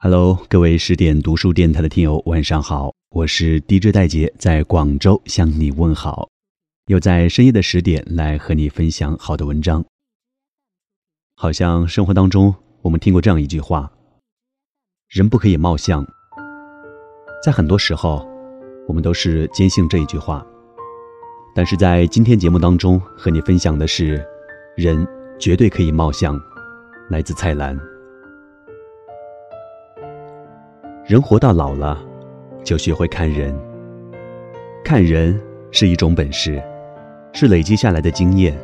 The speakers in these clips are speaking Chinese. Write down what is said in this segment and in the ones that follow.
Hello，各位十点读书电台的听友，晚上好，我是 DJ 戴杰，在广州向你问好，又在深夜的十点来和你分享好的文章。好像生活当中，我们听过这样一句话：人不可以貌相。在很多时候，我们都是坚信这一句话。但是在今天节目当中，和你分享的是，人绝对可以貌相。来自蔡澜。人活到老了，就学会看人。看人是一种本事，是累积下来的经验，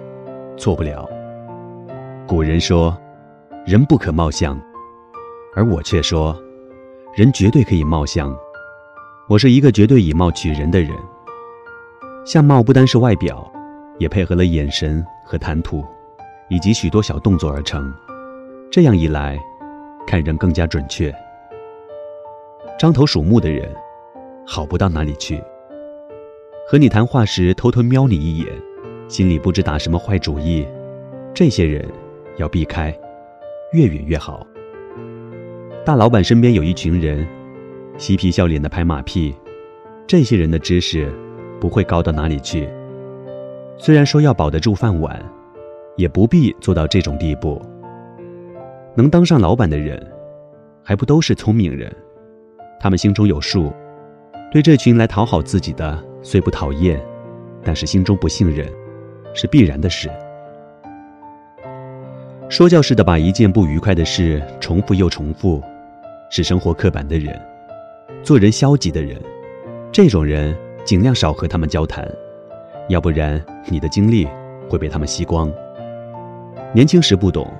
错不了。古人说，人不可貌相，而我却说，人绝对可以貌相。我是一个绝对以貌取人的人。相貌不单是外表，也配合了眼神和谈吐，以及许多小动作而成。这样一来，看人更加准确。张头鼠目的人，好不到哪里去。和你谈话时偷偷瞄你一眼，心里不知打什么坏主意，这些人要避开，越远越好。大老板身边有一群人，嬉皮笑脸的拍马屁，这些人的知识不会高到哪里去。虽然说要保得住饭碗，也不必做到这种地步。能当上老板的人，还不都是聪明人？他们心中有数，对这群来讨好自己的虽不讨厌，但是心中不信任，是必然的事。说教似的把一件不愉快的事重复又重复，是生活刻板的人，做人消极的人，这种人尽量少和他们交谈，要不然你的精力会被他们吸光。年轻时不懂，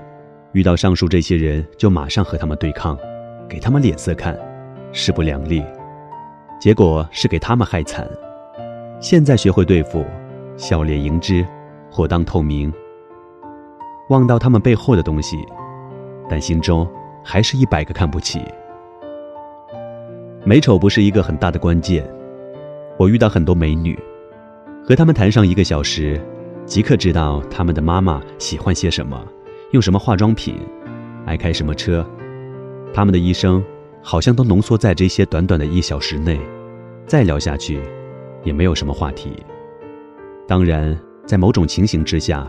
遇到上述这些人就马上和他们对抗，给他们脸色看。势不两立，结果是给他们害惨。现在学会对付，笑脸迎之，或当透明，望到他们背后的东西，但心中还是一百个看不起。美丑不是一个很大的关键。我遇到很多美女，和她们谈上一个小时，即刻知道她们的妈妈喜欢些什么，用什么化妆品，爱开什么车，她们的一生。好像都浓缩在这些短短的一小时内，再聊下去，也没有什么话题。当然，在某种情形之下，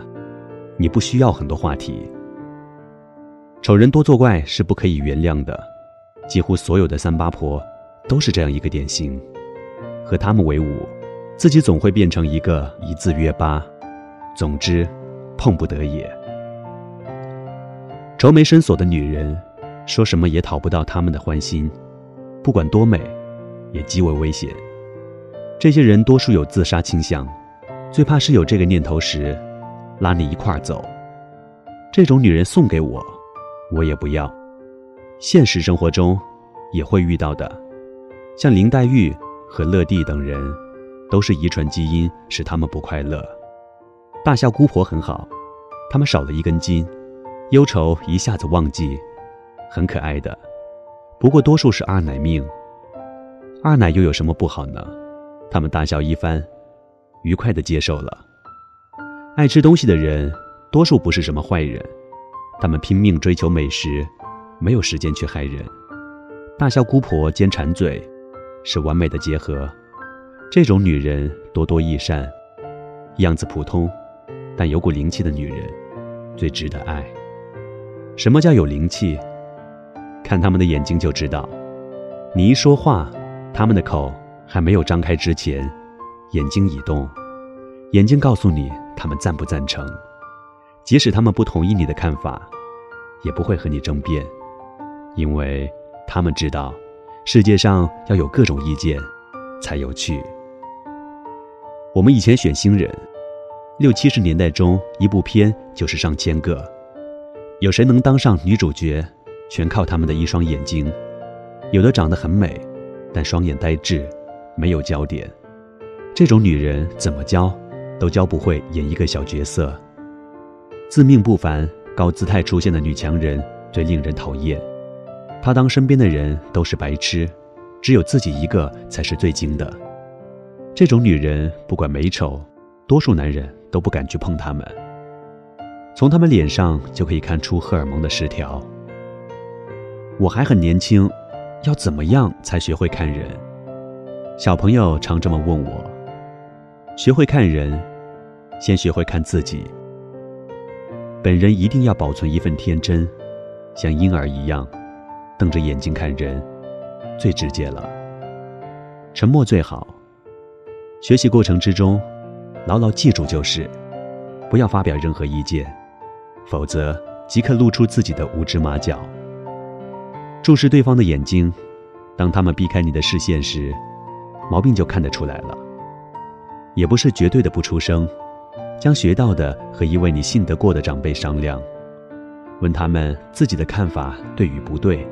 你不需要很多话题。丑人多作怪是不可以原谅的，几乎所有的三八婆都是这样一个典型。和他们为伍，自己总会变成一个一字约八。总之，碰不得也。愁眉深锁的女人。说什么也讨不到他们的欢心，不管多美，也极为危险。这些人多数有自杀倾向，最怕是有这个念头时，拉你一块儿走。这种女人送给我，我也不要。现实生活中也会遇到的，像林黛玉和乐蒂等人，都是遗传基因使他们不快乐。大笑姑婆很好，他们少了一根筋，忧愁一下子忘记。很可爱的，不过多数是二奶命。二奶又有什么不好呢？他们大笑一番，愉快的接受了。爱吃东西的人，多数不是什么坏人，他们拼命追求美食，没有时间去害人。大笑姑婆兼馋嘴，是完美的结合。这种女人多多益善，样子普通，但有股灵气的女人，最值得爱。什么叫有灵气？看他们的眼睛就知道，你一说话，他们的口还没有张开之前，眼睛已动。眼睛告诉你他们赞不赞成，即使他们不同意你的看法，也不会和你争辩，因为他们知道，世界上要有各种意见，才有趣。我们以前选新人，六七十年代中一部片就是上千个，有谁能当上女主角？全靠他们的一双眼睛，有的长得很美，但双眼呆滞，没有焦点。这种女人怎么教，都教不会演一个小角色。自命不凡、高姿态出现的女强人最令人讨厌。她当身边的人都是白痴，只有自己一个才是最精的。这种女人不管美丑，多数男人都不敢去碰她们。从她们脸上就可以看出荷尔蒙的失调。我还很年轻，要怎么样才学会看人？小朋友常这么问我。学会看人，先学会看自己。本人一定要保存一份天真，像婴儿一样，瞪着眼睛看人，最直接了。沉默最好。学习过程之中，牢牢记住就是，不要发表任何意见，否则即刻露出自己的无知马脚。注视对方的眼睛，当他们避开你的视线时，毛病就看得出来了。也不是绝对的不出声，将学到的和一位你信得过的长辈商量，问他们自己的看法对与不对。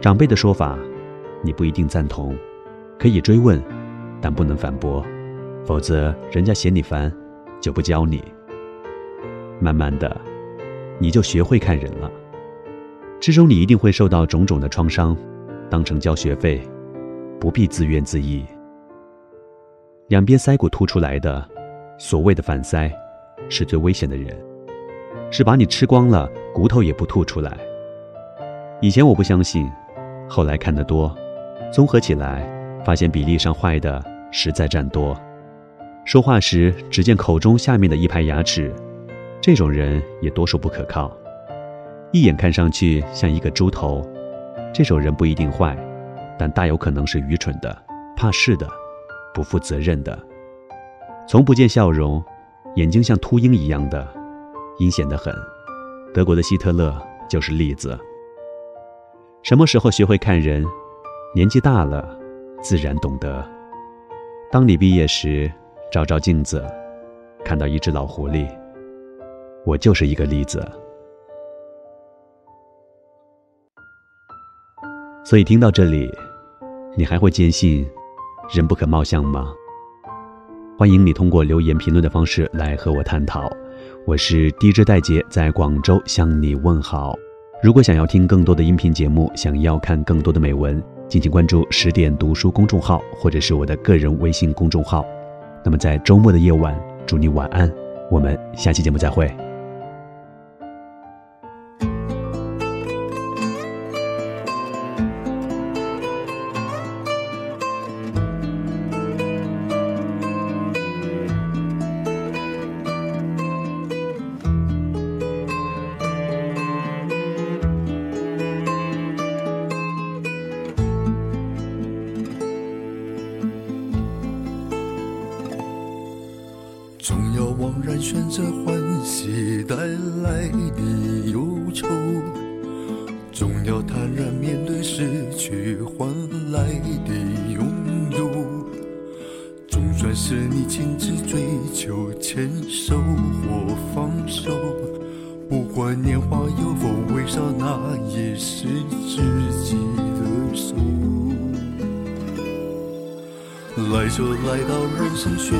长辈的说法，你不一定赞同，可以追问，但不能反驳，否则人家嫌你烦，就不教你。慢慢的，你就学会看人了。之中你一定会受到种种的创伤，当成交学费，不必自怨自艾。两边腮骨凸出来的，所谓的反腮，是最危险的人，是把你吃光了，骨头也不吐出来。以前我不相信，后来看得多，综合起来，发现比例上坏的实在占多。说话时只见口中下面的一排牙齿，这种人也多数不可靠。一眼看上去像一个猪头，这种人不一定坏，但大有可能是愚蠢的、怕事的、不负责任的。从不见笑容，眼睛像秃鹰一样的，阴险的很。德国的希特勒就是例子。什么时候学会看人？年纪大了，自然懂得。当你毕业时，照照镜子，看到一只老狐狸，我就是一个例子。所以听到这里，你还会坚信人不可貌相吗？欢迎你通过留言评论的方式来和我探讨。我是 DJ 戴杰，在广州向你问好。如果想要听更多的音频节目，想要看更多的美文，敬请关注十点读书公众号或者是我的个人微信公众号。那么在周末的夜晚，祝你晚安，我们下期节目再会。总要枉然选择欢喜带来的忧愁，总要坦然面对失去换来的拥有。总算是你亲自追求，牵手或放手，不管年华有否微笑，那也是自己的手。来就来到人生喧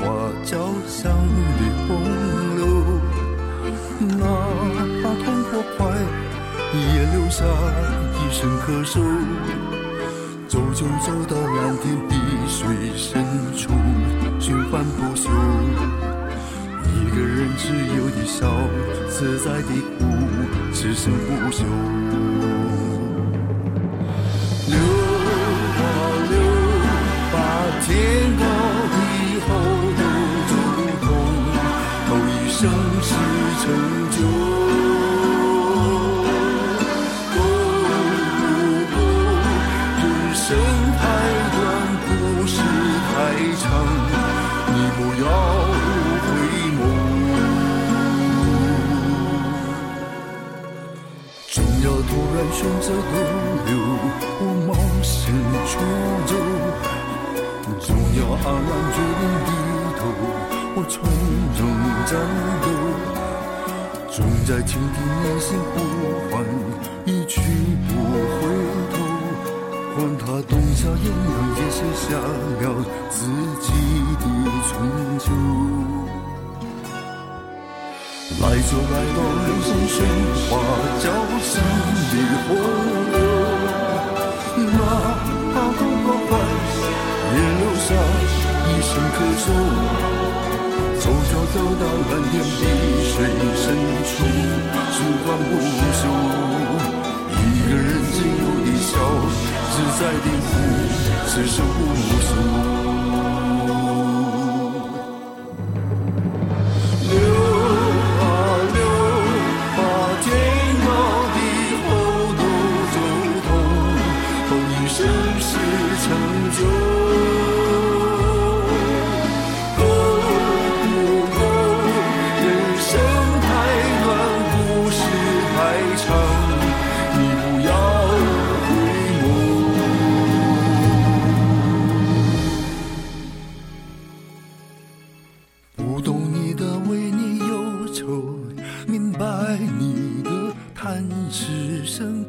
哗交响的洪流，哪怕痛或快，也留下一声咳嗽。走就走到蓝天碧水深处，循环不休。一个人只有的笑，自在的哭，此生不天高地厚都走空，后一生是成就。哦，不，人生太短，故事太长，你不要回眸。总要突然选择逗留，我冒失出走。总要黯然决定低头，我从容战斗。总在倾听内心呼唤，一去不回头。管他冬夏炎凉，也写下了自己的春秋。来就来到人生喧哗交响的洪流，哪怕痛过坏，也留下坎坷中，走着走到蓝天碧水深处，时光不休。一个人自由的笑，自在的舞，此生无俗。流啊流，把天高地厚都走透，风雨盛世成就。读懂你的为你忧愁明白你的叹息生